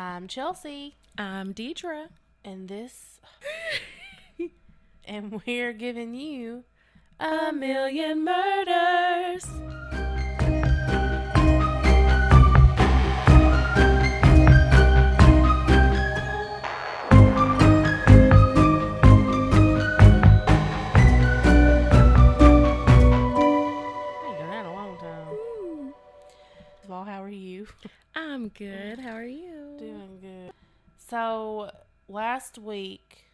I'm Chelsea, I'm Deidre. and this, and we're giving you A million murders. All, how are you? I'm good. How are you? Doing good. So last week,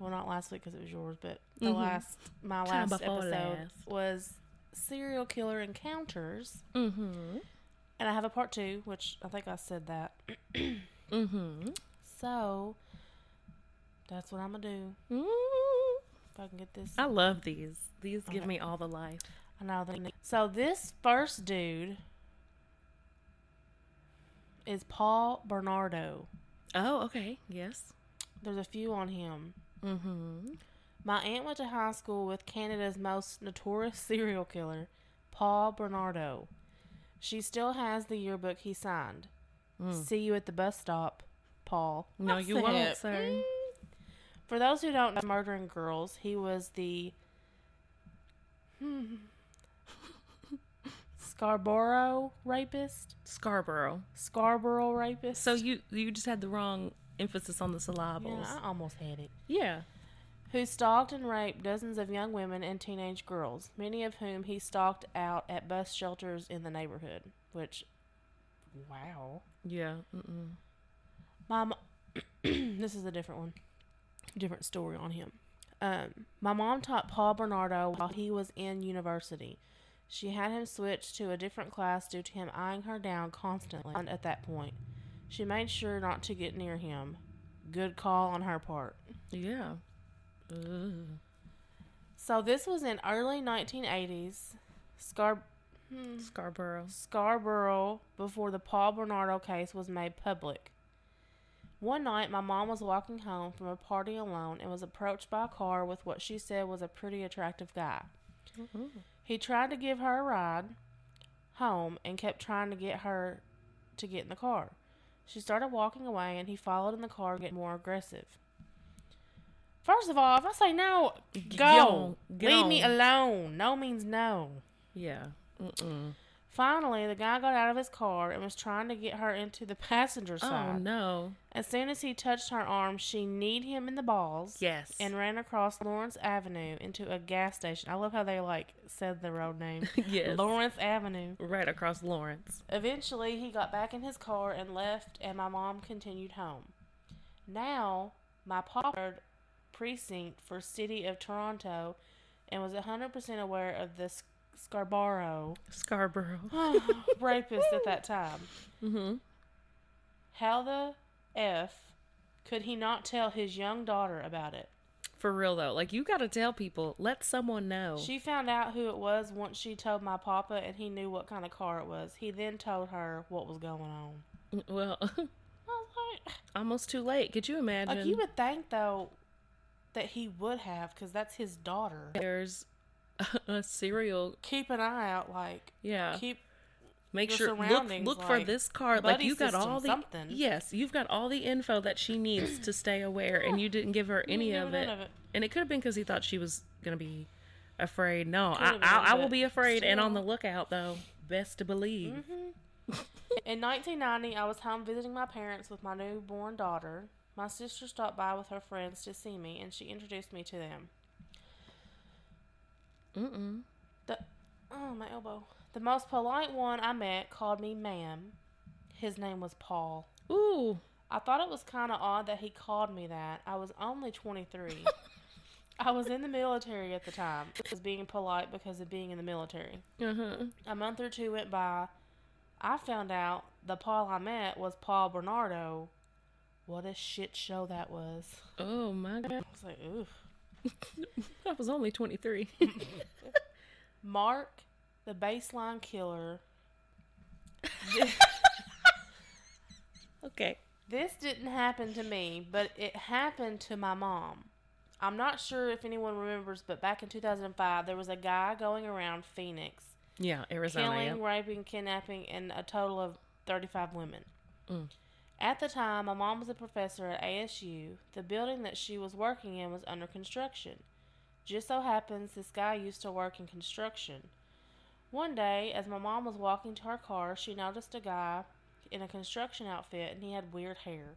well, not last week because it was yours, but the Mhm. last my Time last episode last. was serial killer encounters, Mm-hmm. and I have a part two, which I think I said that. Mm-hmm. So that's what I'm gonna do Mm. if I can get this. I love these. These give me all the life. I know. So this first dude is Paul Bernardo. Oh, okay. Yes. There's a few on him. Mm-hmm. My aunt went to high school with Canada's most notorious serial killer, Paul Bernardo. She still has the yearbook he signed. Mm. See you at the bus stop, Paul. No, That's you won't, it. sir. Mm. For those who don't know, murdering girls, he was the hmm, Scarborough rapist. Scarborough. Scarborough rapist. So you you just had the wrong emphasis on the syllables. yeah, I almost had it. Yeah. who stalked and raped dozens of young women and teenage girls, many of whom he stalked out at bus shelters in the neighborhood. Which, wow. Yeah. Mm-mm. Mom, this is a different one, different story on him. Um, my mom taught Paul Bernardo while he was in university. She had him switch to a different class due to him eyeing her down constantly at that point. She made sure not to get near him. Good call on her part. Yeah. Ugh. So this was in early 1980s. Scar hmm, Scarborough. Scarborough before the Paul Bernardo case was made public. One night, my mom was walking home from a party alone and was approached by a car with what she said was a pretty attractive guy. Mhm. He tried to give her a ride home and kept trying to get her to get in the car. She started walking away and he followed in the car, getting more aggressive. First of all, if I say no, go. Leave me alone. No means no. Yeah. Mm-mm. Finally, the guy got out of his car and was trying to get her into the passenger oh, side. Oh no. As soon as he touched her arm, she kneed him in the balls Yes. and ran across Lawrence Avenue into a gas station. I love how they like said the road name. yes. Lawrence Avenue. Right across Lawrence. Eventually, he got back in his car and left, and my mom continued home. Now, my papa precinct for City of Toronto and was 100% aware of the Sc- Scarborough Scarborough. rapist at that time. Mm-hmm. How the F could he not tell his young daughter about it? For real though, like you gotta tell people. Let someone know. She found out who it was once she told my papa, and he knew what kind of car it was. He then told her what was going on. well, like, almost too late. Could you imagine? like you would think though that he would have, because that's his daughter. There's a, serial. Keep an eye out, like Yeah. keep Make sure look look for this card. Like you got all the something. yes, you've got all the info that she needs to stay aware, and you didn't give her any of it. of it. And it could have been because he thought she was gonna be afraid. No, I been, I, I will be afraid and on the lookout though. Best to believe. Mm-hmm. In 1990, I was home visiting my parents with my newborn daughter. My sister stopped by with her friends to see me, and she introduced me to them. Mm-mm. The oh my elbow. The most polite one I met called me ma'am. His name was Paul. Ooh. I thought it was kind of odd that he called me that. I was only 23. I was in the military at the time. I was being polite because of being in the military. Huh. A month or two went by. I found out the Paul I met was Paul Bernardo. What a shit show that was. Oh my god. I was like, oof. I was only twenty three. Mark, the baseline killer. okay. This didn't happen to me, but it happened to my mom. I'm not sure if anyone remembers, but back in 2005, there was a guy going around Phoenix Yeah, Arizona. killing, yeah. raping, kidnapping, and a total of 35 women. Mm. At the time, my mom was a professor at ASU. The building that she was working in was under construction. Just so happens this guy used to work in construction. One day, as my mom was walking to her car, she noticed a guy in a construction outfit and he had weird hair.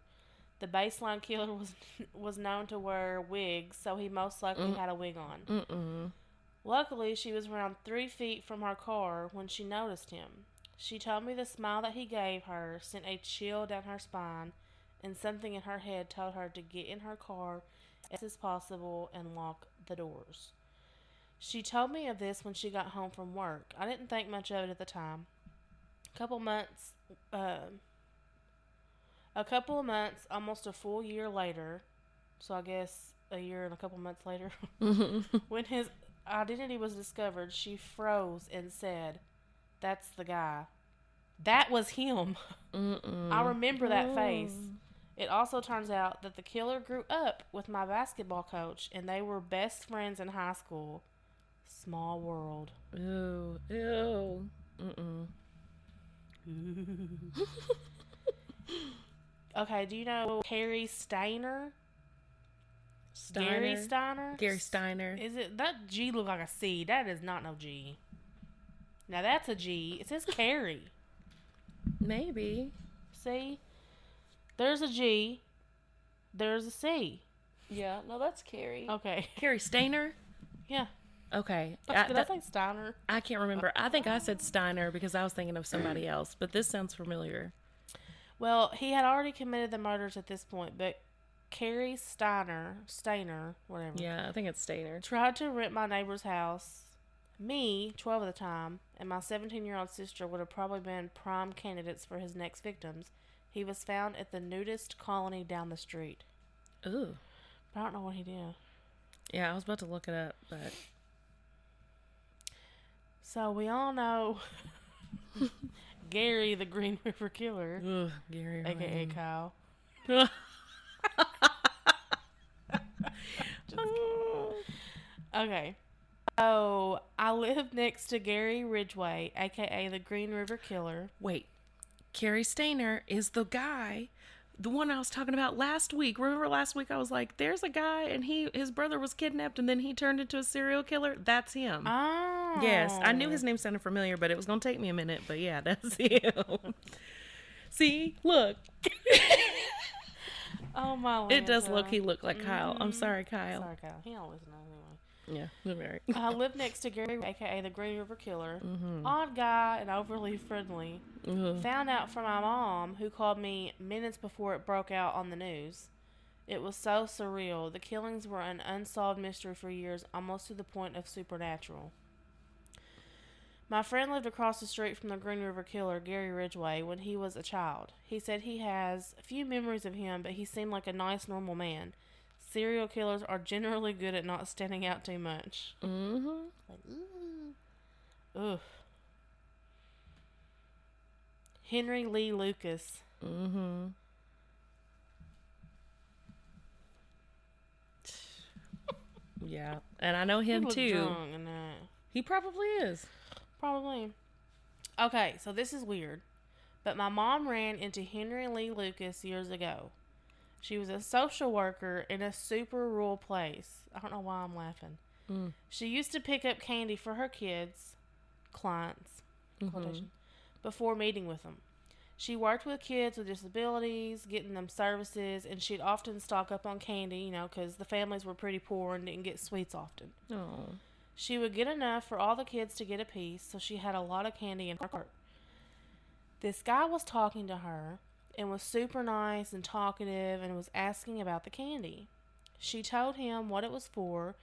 The baseline killer was was known to wear wigs, so he most likely Mm. had a wig on. Mm-mm. Luckily, she was around three feet from her car when she noticed him. She told me the smile that he gave her sent a chill down her spine, and something in her head told her to get in her car as as possible and lock the doors. She told me of this when she got home from work. I didn't think much of it at the time. A couple months, uh, a couple of months, almost a full year later, so I guess a year and a couple months later, when his identity was discovered, she froze and said, That's the guy. That was him. Mm-mm. I remember that face. Mm. It also turns out that the killer grew up with my basketball coach and they were best friends in high school. Small world. Ew. Ew. Mm-mm. Okay, do you know Harry Steiner? Gary Steiner. Steiner? Gary Steiner. Is it that G look like a C? That is not no G. Now that's a G. It says Carrie. Maybe. See? There's a G. There's a C. Yeah. No, that's Carrie. Okay. Cary Stayner. Yeah. Okay. Did I, I that- say Steiner? I can't remember. I think I said Steiner because I was thinking of somebody else, but this sounds familiar. Well, he had already committed the murders at this point, but Carrie Steiner, Steiner, whatever, Yeah, I think it's Stayner. tried to rent my neighbor's house. Me, 12 at the time, and my 17 year old sister would have probably been prime candidates for his next victims. He was found at the nudist colony down the street. Ooh. But I don't know what he did. Yeah, I was about to look it up, but So we all know Gary, the Green River Killer, ugh, Gary. aka Kyle. Ryan. Okay. So I live next to Gary Ridgway, aka the Green River Killer. Wait, Cary Stayner is the guy, the one I was talking about last week. Remember last week I was like, "There's a guy, and he his brother was kidnapped, and then he turned into a serial killer." That's him. Oh. Yes, I knew his oh. name sounded familiar, but it was gonna take me a minute. But yeah, that's him. See, look, Oh my. it does look. He look like Kyle. I'm mm-hmm. sorry, Kyle. Sorry, Kyle. He don't listen to anyway. Yeah, right. I live next to Gary, aka the Green River Killer. Mm-hmm. Odd guy and overly friendly. Ugh. Found out from my mom, who called me minutes before it broke out on the news. It was so surreal. The killings were an unsolved mystery for years, almost to the point of supernatural. My friend lived across the street from the Green River Killer, Gary Ridgway, when he was a child. He said he has few memories of him, but he seemed like a nice, normal man. Serial killers are generally good at not standing out too much. Mm-hmm. Like, ooh. Ugh. Henry Lee Lucas. Mm-hmm. Yeah, and I know him too. drunk and that. He probably is. Probably. Okay, so this is weird. But my mom ran into Henry Lee Lucas years ago. She was a social worker in a super rural place. I don't know why I'm laughing. Mm. She used to pick up candy for her kids, clients, Mhm. before meeting with them. She worked with kids with disabilities, getting them services, and she'd often stock up on candy, you know, because the families were pretty poor and didn't get sweets often. Oh. She would get enough for all the kids to get a piece, so she had a lot of candy in her cart. This guy was talking to her and was super nice and talkative and was asking about the candy. She told him what it was for,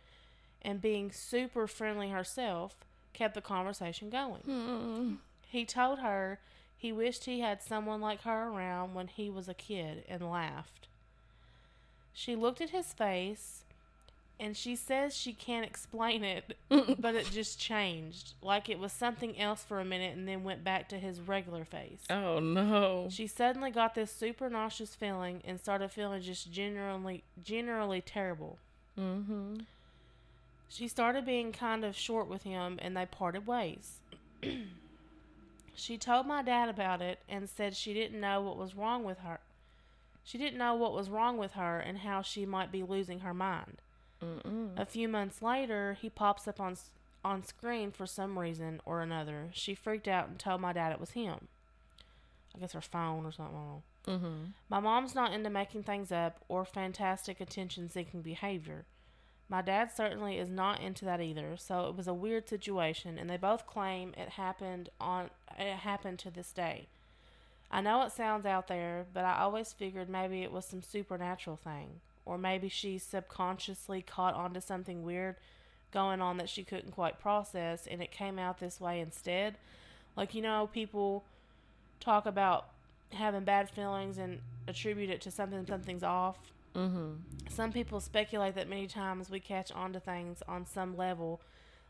and being super friendly herself, kept the conversation going. Mm. He told her he wished he had someone like her around when he was a kid and laughed. She looked at his face and she says she can't explain it, but it just changed. Like it was something else for a minute and then went back to his regular face. Oh no. She suddenly got this super nauseous feeling and started feeling just generally generally terrible. Mm-hmm. She started being kind of short with him and they parted ways. she told my dad about it and said she didn't know what was wrong with her. She didn't know what was wrong with her and how she might be losing her mind. Mm-mm. A few months later, he pops up on on screen for some reason or another. She freaked out and told my dad it was him. I guess her phone or something. I don't know. Mm-hmm. My mom's not into making things up or fantastic attention seeking behavior. My dad certainly is not into that either, so it was a weird situation and they both claim it happened on it happened to this day. I know it sounds out there, but I always figured maybe it was some supernatural thing or maybe she subconsciously caught onto something weird going on that she couldn't quite process and it came out this way instead. Like you know, people talk about having bad feelings and attribute it to something something's off. Mm-hmm. Some people speculate that many times we catch on to things on some level,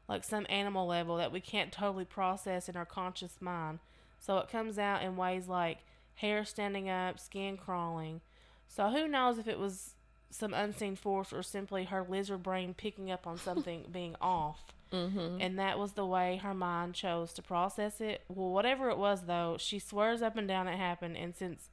like some animal level, that we can't totally process in our conscious mind. So it comes out in ways like hair standing up, skin crawling. So who knows if it was some unseen force or simply her lizard brain picking up on something being off. Mm-hmm. And that was the way her mind chose to process it. Well, whatever it was, though, she swears up and down it happened. And since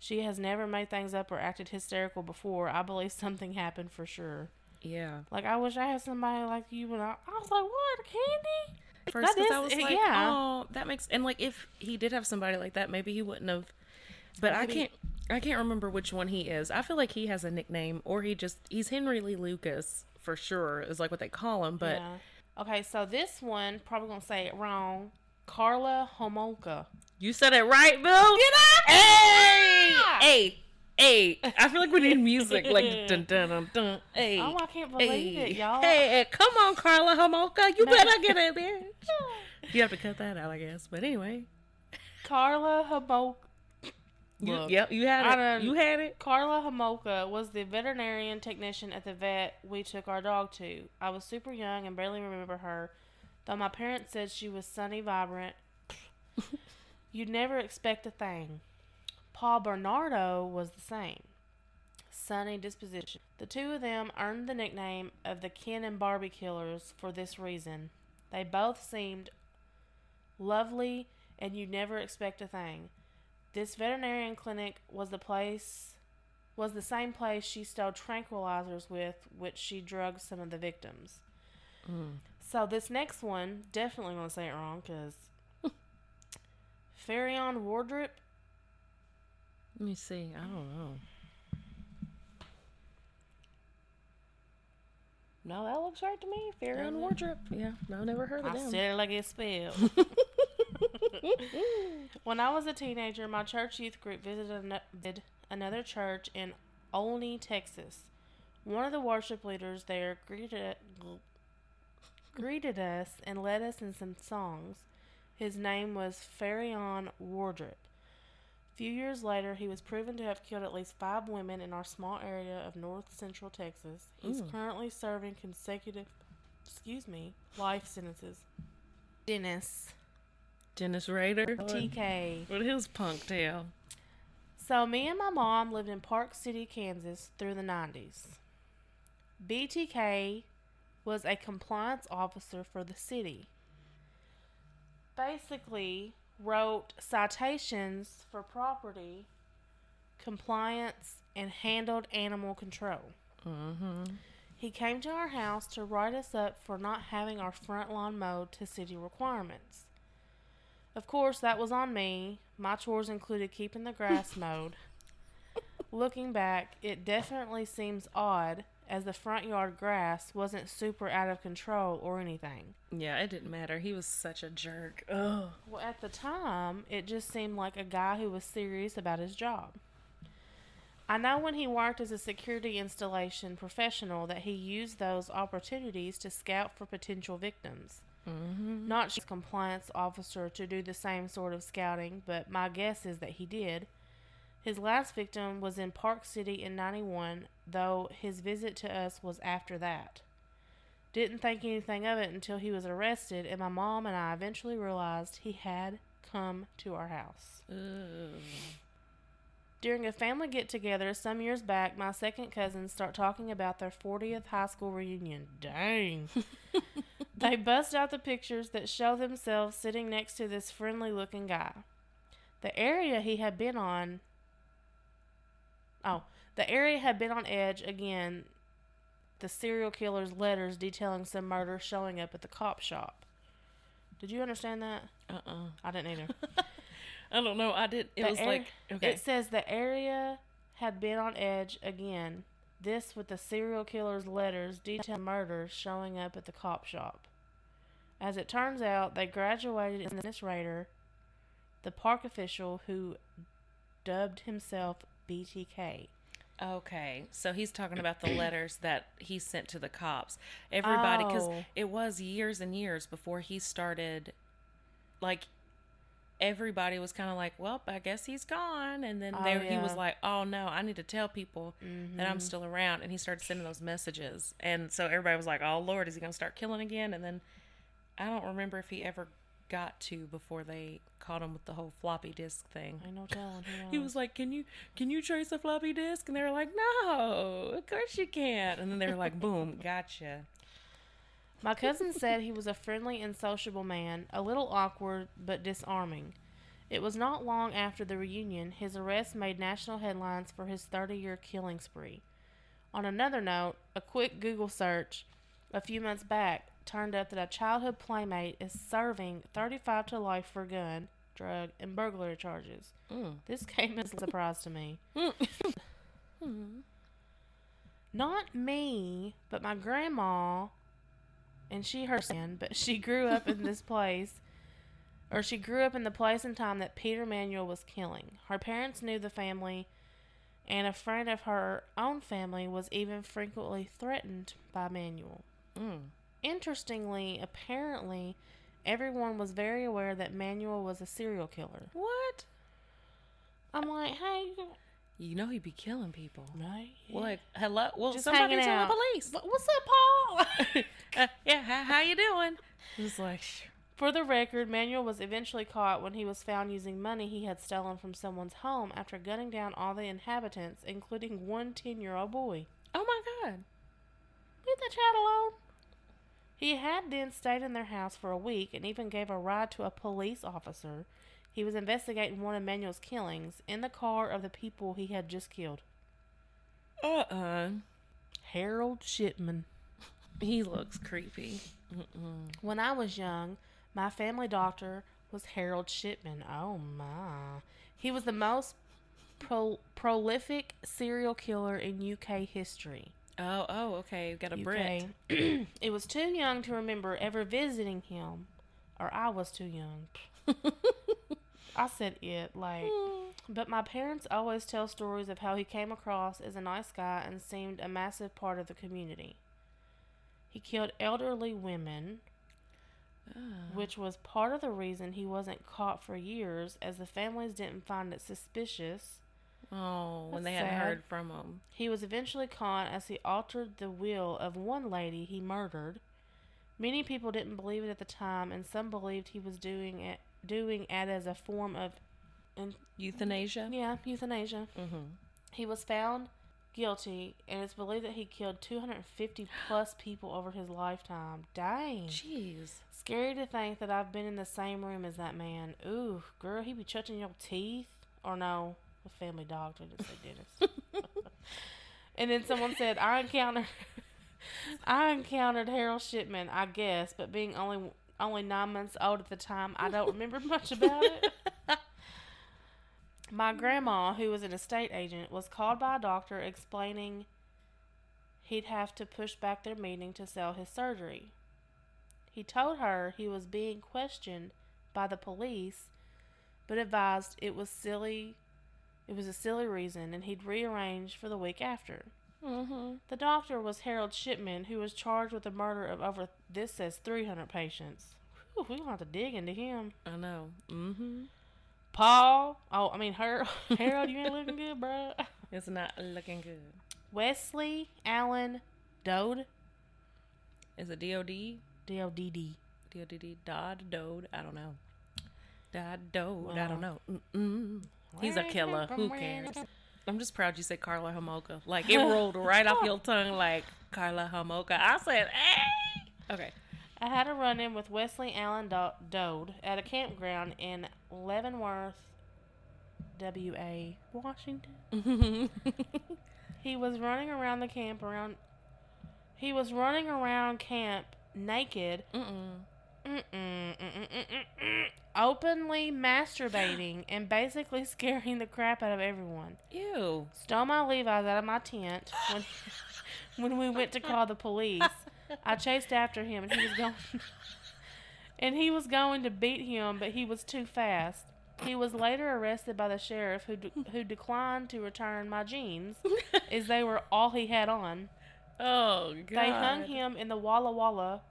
she has never made things up or acted hysterical before, I believe something happened for sure. Yeah. Like, I wish I had somebody like you, and I, I was like, what, candy? First, That 'cause I was like, yeah. oh, that makes and like if he did have somebody like that, maybe he wouldn't have. But I can't. I can't remember which one he is. I feel like he has a nickname, or he just he's Henry Lee Lucas for sure is like what they call him. But yeah. Okay, so this one, probably gonna say it wrong. Karla Homolka. you said it right, Bill. Did I? Hey, ah! hey, hey! I feel like we need music, like dun dun dun dun. Hey, Oh, I can't believe hey, it, y'all. hey, hey, come on, Karla Homolka, you Man. better get in there. You have to cut that out, I guess. But anyway, Karla Homolka. You, Look, yep, you had it. done- you had it. Karla Homolka was the veterinarian technician at the vet we took our dog to. I was super young and barely remember her, though my parents said she was sunny, vibrant. You'd never expect a thing. Paul Bernardo was the same. Sunny disposition. The two of them earned the nickname of the Ken and Barbie Killers for this reason. They both seemed lovely and you'd never expect a thing. This veterinarian clinic was the place was the same place she stole tranquilizers with which she drugged some of the victims. Mm. So this next one, definitely gonna say it wrong because Farion Wardrip. Let me see. I don't know. No, that looks right to me. Fair Doesn't on it? wardrobe. Yeah, no, never heard of I them. said it like it's spelled. when I was a teenager, my church youth group visited another church in Olney, Texas. One of the worship leaders there greeted greeted us and led us in some songs. His name was Farion Wardrip. few years later, he was proven to have killed at least five women in our small area of north central Texas. He's Mm. currently serving consecutive, excuse me, life sentences. Dennis, Dennis Rader. TK. With his punk tail. So, me and my mom lived in Park City, Kansas through the 90s. BTK was a compliance officer for the city. Basically, wrote citations for property compliance and handled animal control. Mm-hmm. He came to our house to write us up for not having our front lawn mowed to city requirements. Of course, that was on me. My chores included keeping the grass mowed. Looking back, it definitely seems odd as the front yard grass wasn't super out of control or anything. Yeah, it didn't matter. He was such a jerk. Ugh. Well, at the time, it just seemed like a guy who was serious about his job. I know when he worked as a security installation professional that he used those opportunities to scout for potential victims. Mm-hmm. Not just compliance officer to do the same sort of scouting, but my guess is that he did. His last victim was in Park City in 91, though his visit to us was after that. Didn't think anything of it until he was arrested, and my mom and I eventually realized he had come to our house. Ugh. During a family get together some years back, my second cousins start talking about their 40th high school reunion. Dang. they bust out the pictures that show themselves sitting next to this friendly looking guy. The area he had been on, Oh, the area had been on edge again. The serial killer's letters detailing some murder showing up at the cop shop. Did you understand that? Uh uh I didn't either. I don't know. I did. It The was air- like okay. It says the area had been on edge again. This with the serial killer's letters detailing murders showing up at the cop shop. As it turns out, they graduated in this Rader, the park official who dubbed himself BTK. Okay, so he's talking about the letters that he sent to the cops. Everybody, because Oh. it was years and years before he started. Like, everybody was kind of like, "Well, I guess he's gone," and then Oh, there he was like, "Oh no, I need to tell people that I'm still around," and he started sending those messages, and so everybody was like, "Oh Lord, is he gonna start killing again?" And then I don't remember if he ever got to before they caught him with the whole floppy disk thing. I know telling. He was like, "Can you can you trace a floppy disk?" And they were like, "No, of course you can't." And then they were like, "Boom, gotcha." My cousin said he was a friendly and sociable man, a little awkward but disarming. It was not long after the reunion his arrest made national headlines for his 30 year killing spree. On another note, a quick Google search a few months back turned up that a childhood playmate is serving 35 to life for gun, drug, and burglary charges. Mm. This came as a surprise to me. Not me, but my grandma, and she her son, but she grew up in this place, or she grew up in the place and time that Peter Manuel was killing. Her parents knew the family, and a friend of her own family was even frequently threatened by Manuel. Mm. Interestingly, apparently, everyone was very aware that Manuel was a serial killer. What? I'm like, hey, You know he'd be killing people. right? Well, like, hello. Well, Just somebody tell out. the police. What's up, Paul? Uh, yeah, how, how you doing? Just like, For the record, Manuel was eventually caught when he was found using money he had stolen from someone's home after gunning down all the inhabitants, including one 10 year old boy. oh my god. Leave that child alone. He had then stayed in their house for a week and even gave a ride to a police officer. He was investigating one of Manuel's killings in the car of the people he had just killed. Uh uh Harold Shipman. He looks creepy. Mm-mm. When I was young, my family doctor was Harold Shipman. Oh my. He was the most pro- prolific serial killer in UK history. Oh, oh, okay. Got a Brit. It was too young to remember ever visiting him, or I was too young. I said it like, hmm. but my parents always tell stories of how he came across as a nice guy and seemed a massive part of the community. He killed elderly women, ah. which was part of the reason he wasn't caught for years, as the families didn't find it suspicious. Oh, when they That's hadn't heard from him. He was eventually caught as he altered the will of one lady he murdered. Many people didn't believe it at the time, and some believed he was doing it doing it as a form of, in, Euthanasia. yeah, euthanasia. Mm-hmm. He was found guilty, and it's believed that he killed 250 plus people over his lifetime. Dang. Jeez. Scary to think that I've been in the same room as that man. Ooh, girl, he be touching your teeth. Or no, a family doctor didn't say dentist. and then someone said, I encountered, I encountered Harold Shipman, I guess, but being only only nine months old at the time, I don't remember much about it. My grandma, who was an estate agent, was called by a doctor explaining he'd have to push back their meeting to sell his surgery. He told her he was being questioned by the police, but advised it was silly. It was a silly reason, and he'd rearrange for the week after. Mm-hmm. The doctor was Harold Shipman, who was charged with the murder of over this says 300 patients. Whew, we gonna have to dig into him. I know. Mm-hmm. Paul, oh, I mean Harold. Harold, you ain't looking good, bro. It's not looking good. Wesley Allen Dode, Is it D-O-D? D O D D. D-O-D-D? Dodd? Dode? I don't know. Dodd? Dode? I don't know. Mm-mm. He's a killer. Who cares? I'm just proud you said Karla Homolka. Like, it rolled right off your tongue like Karla Homolka. I said, hey! Okay. I had a run in with Wesley Allen Do- Dode at a campground in Leavenworth, W.A. Washington. He was running around the camp around. He was running around camp naked, Mm-mm. Mm-mm, mm-mm, mm-mm, openly masturbating and basically scaring the crap out of everyone. Ew. Stole my Levi's out of my tent when when we went to call the police. I chased after him and he was going and he was going to beat him, but he was too fast. He was later arrested by the sheriff who de- who declined to return my jeans as they were all he had on. Oh god. They hung him in the Walla Walla.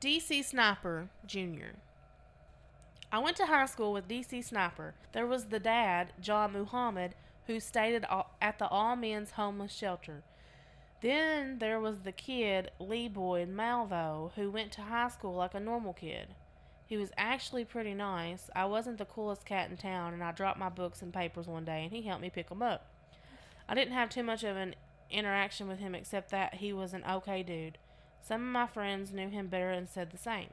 DC Sniper Jr. I went to high school with DC Sniper. There was the dad, John Muhammad, who stayed at, the All Men's Homeless Shelter. Then there was the kid, Lee Boyd Malvo, who went to high school like a normal kid. He was actually pretty nice. I wasn't the coolest cat in town, and I dropped my books and papers one day, and he helped me pick them up. I didn't have too much of an interaction with him except that he was an okay dude. Some of my friends knew him better and said the same.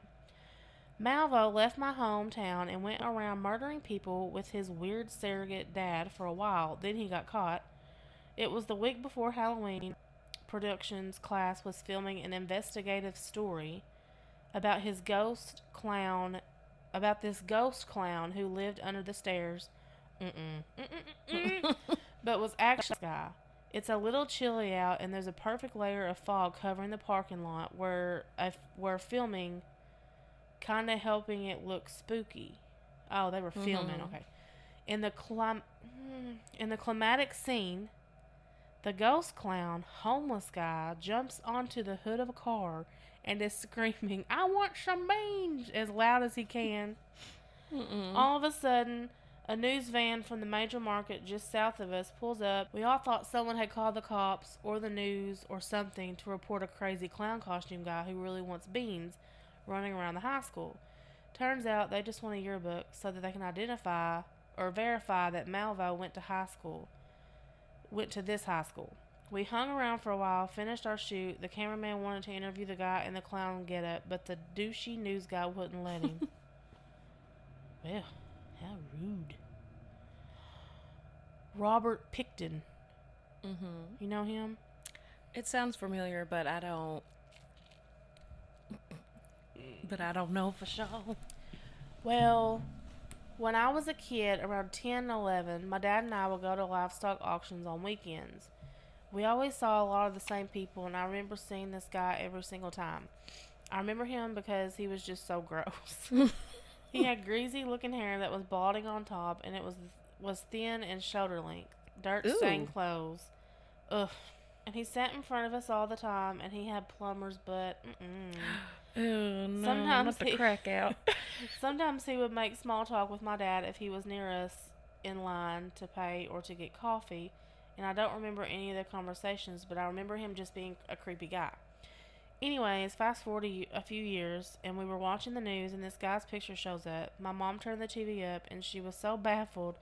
Malvo left my hometown and went around murdering people with his weird surrogate dad for a while. Then he got caught. It was the week before Halloween. Productions class was filming an investigative story about his ghost clown, about this ghost clown who lived under the stairs. Mm-mm. Mm-mm-mm-mm. but was actually a guy. It's a little chilly out, and there's a perfect layer of fog covering the parking lot where uh, where filming, kind of helping it look spooky. Oh, they were filming. Mhm. Okay. In the clim- mm, in the climatic scene, the ghost clown, homeless guy, jumps onto the hood of a car and is screaming, "I want some beans!" as loud as he can. Mm-mm. All of a sudden, a news van from the major market just south of us pulls up. We all thought someone had called the cops or the news or something to report a crazy clown costume guy who really wants beans running around the high school. Turns out they just want a yearbook so that they can identify or verify that Malvo went to high school. Went to this high school. We hung around for a while, finished our shoot. The cameraman wanted to interview the guy in the clown getup, but the douchey news guy wouldn't let him. well, how rude. Robert Pickton. Mm-hmm. You know him? It sounds familiar, but I don't. But I don't know for sure. Well, when I was a kid, around 10, 11, my dad and I would go to livestock auctions on weekends. We always saw a lot of the same people, and I remember seeing this guy every single time. I remember him because he was just so gross. he had greasy looking hair that was balding on top, and it was was thin and shoulder length, dirt stained clothes. Ugh. And he sat in front of us all the time, and he had plumber's butt. Mm-mm. Oh no! Sometimes he- crack out. Sometimes he would make small talk with my dad if he was near us in line to pay or to get coffee, and I don't remember any of the conversations, but I remember him just being a creepy guy. Anyways, fast forward a few years, and we were watching the news, and this guy's picture shows up. My mom turned the TV up, and she was so baffled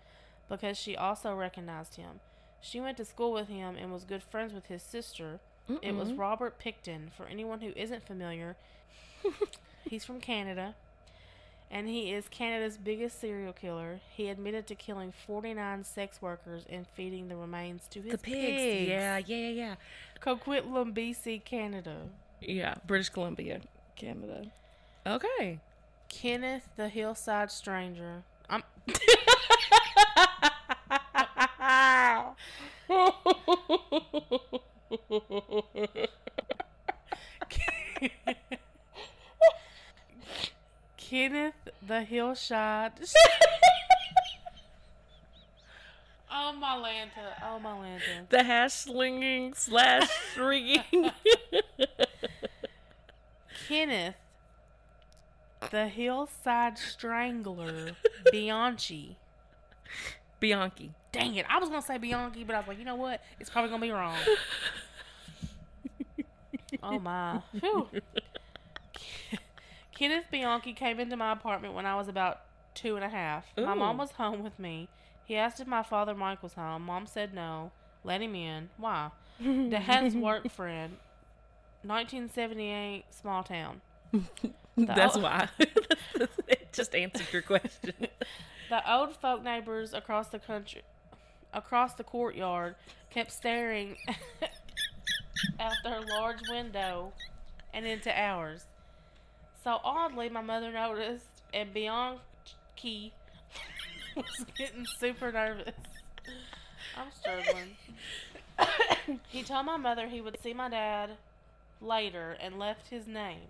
because she also recognized him. She went to school with him and was good friends with his sister. It was Robert Pickton. For anyone who isn't familiar, he's from Canada, and he is Canada's biggest serial killer. He admitted to killing 49 sex workers and feeding the remains to his the pigs. Yeah, yeah, yeah, yeah. Coquitlam, BC, Canada. Yeah, British Columbia, Canada. Okay. Kenneth the Hillside Stranger. I'm. Kenneth the Hillside. oh my Lanta. Oh my Lanta. the hash slinging slash shrieking. Kenneth the Hillside Strangler Bianchi. Bianchi. Dang it. I was going to say Bianchi, but I was like, you know what? It's probably going to be wrong. oh my. Kenneth Bianchi came into my apartment when I was about two and a half. My mom was home with me. He asked if my father Mike was home. Mom said no. Let him in. Why? Dad's work friend. 1978, small town. That's why. it just answered your question. The old folk neighbors across the country across the courtyard kept staring out their large window and into ours. So oddly, my mother noticed, and Bianchi was getting super nervous. I'm struggling. he told my mother he would see my dad later and left his name.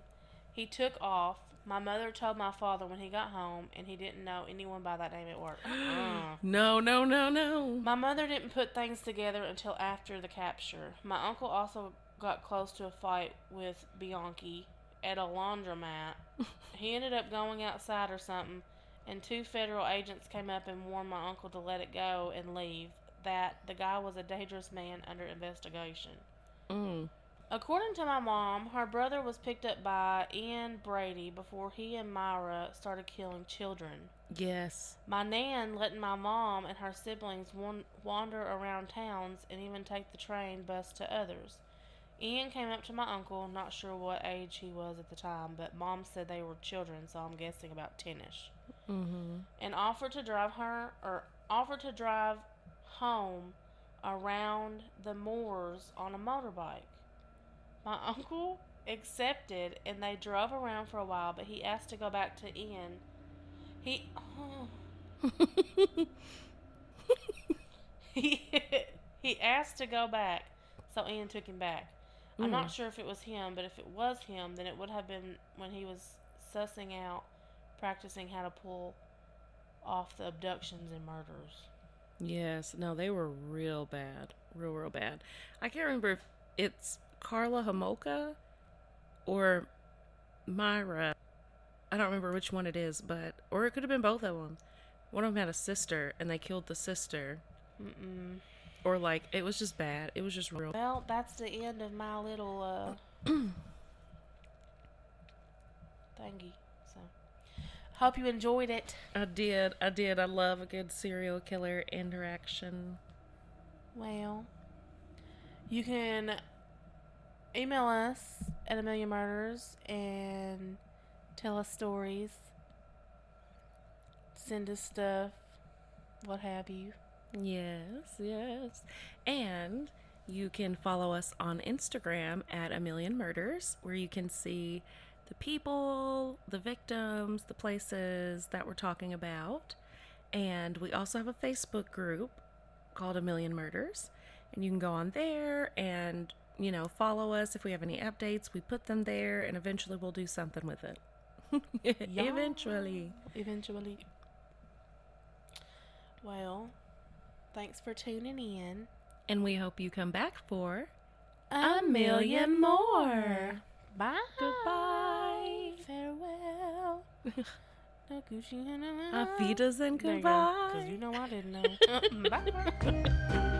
He took off. My mother told my father when he got home, and he didn't know anyone by that name at work. Uh. No, no, no, no. My mother didn't put things together until after the capture. My uncle also got close to a fight with Bianchi at a laundromat. he ended up going outside or something, and two federal agents came up and warned my uncle to let it go and leave. That the guy was a dangerous man under investigation. Mm. According to my mom, her brother was picked up by Ian Brady before he and Myra started killing children. Yes. My nan letting my mom and her siblings wander around towns and even take the train bus to others. Ian came up to my uncle, not sure what age he was at the time, but mom said they were children, so I'm guessing about 10ish. Mm-hmm. And offered to drive her or offered to drive home around the moors on a motorbike. My uncle accepted and they drove around for a while, but he asked to go back to Ian. He he he asked to go back, so Ian took him back. I'm not Mm. sure if it was him, but if it was him, then it would have been when he was sussing out, practicing how to pull off the abductions and murders. Yes. No, they were real bad. Real, real bad. I can't remember if it's Karla Homolka or Myra. I don't remember which one it is, but or it could have been both of them. One of them had a sister, and they killed the sister, Mm-mm. or like it was just bad. It was just real. Well, that's the end of my little uh thingy. So, hope you enjoyed it. I did. I did. I love a good serial killer interaction. Well, you can email us at a million murders and tell us stories, send us stuff, what have you. Yes, yes. And you can follow us on Instagram at A Million Murders, where you can see the people, the victims, the places that we're talking about. And we also have a Facebook group called A Million Murders. And you can go on there and, you know, follow us. If we have any updates, we put them there, and eventually we'll do something with it. Eventually. Eventually. Well, thanks for tuning in. And we hope you come back for A million more. Bye. Goodbye. Farewell. no Gucci. Auf Wiedersehen, goodbye. Because you know I didn't know. Bye.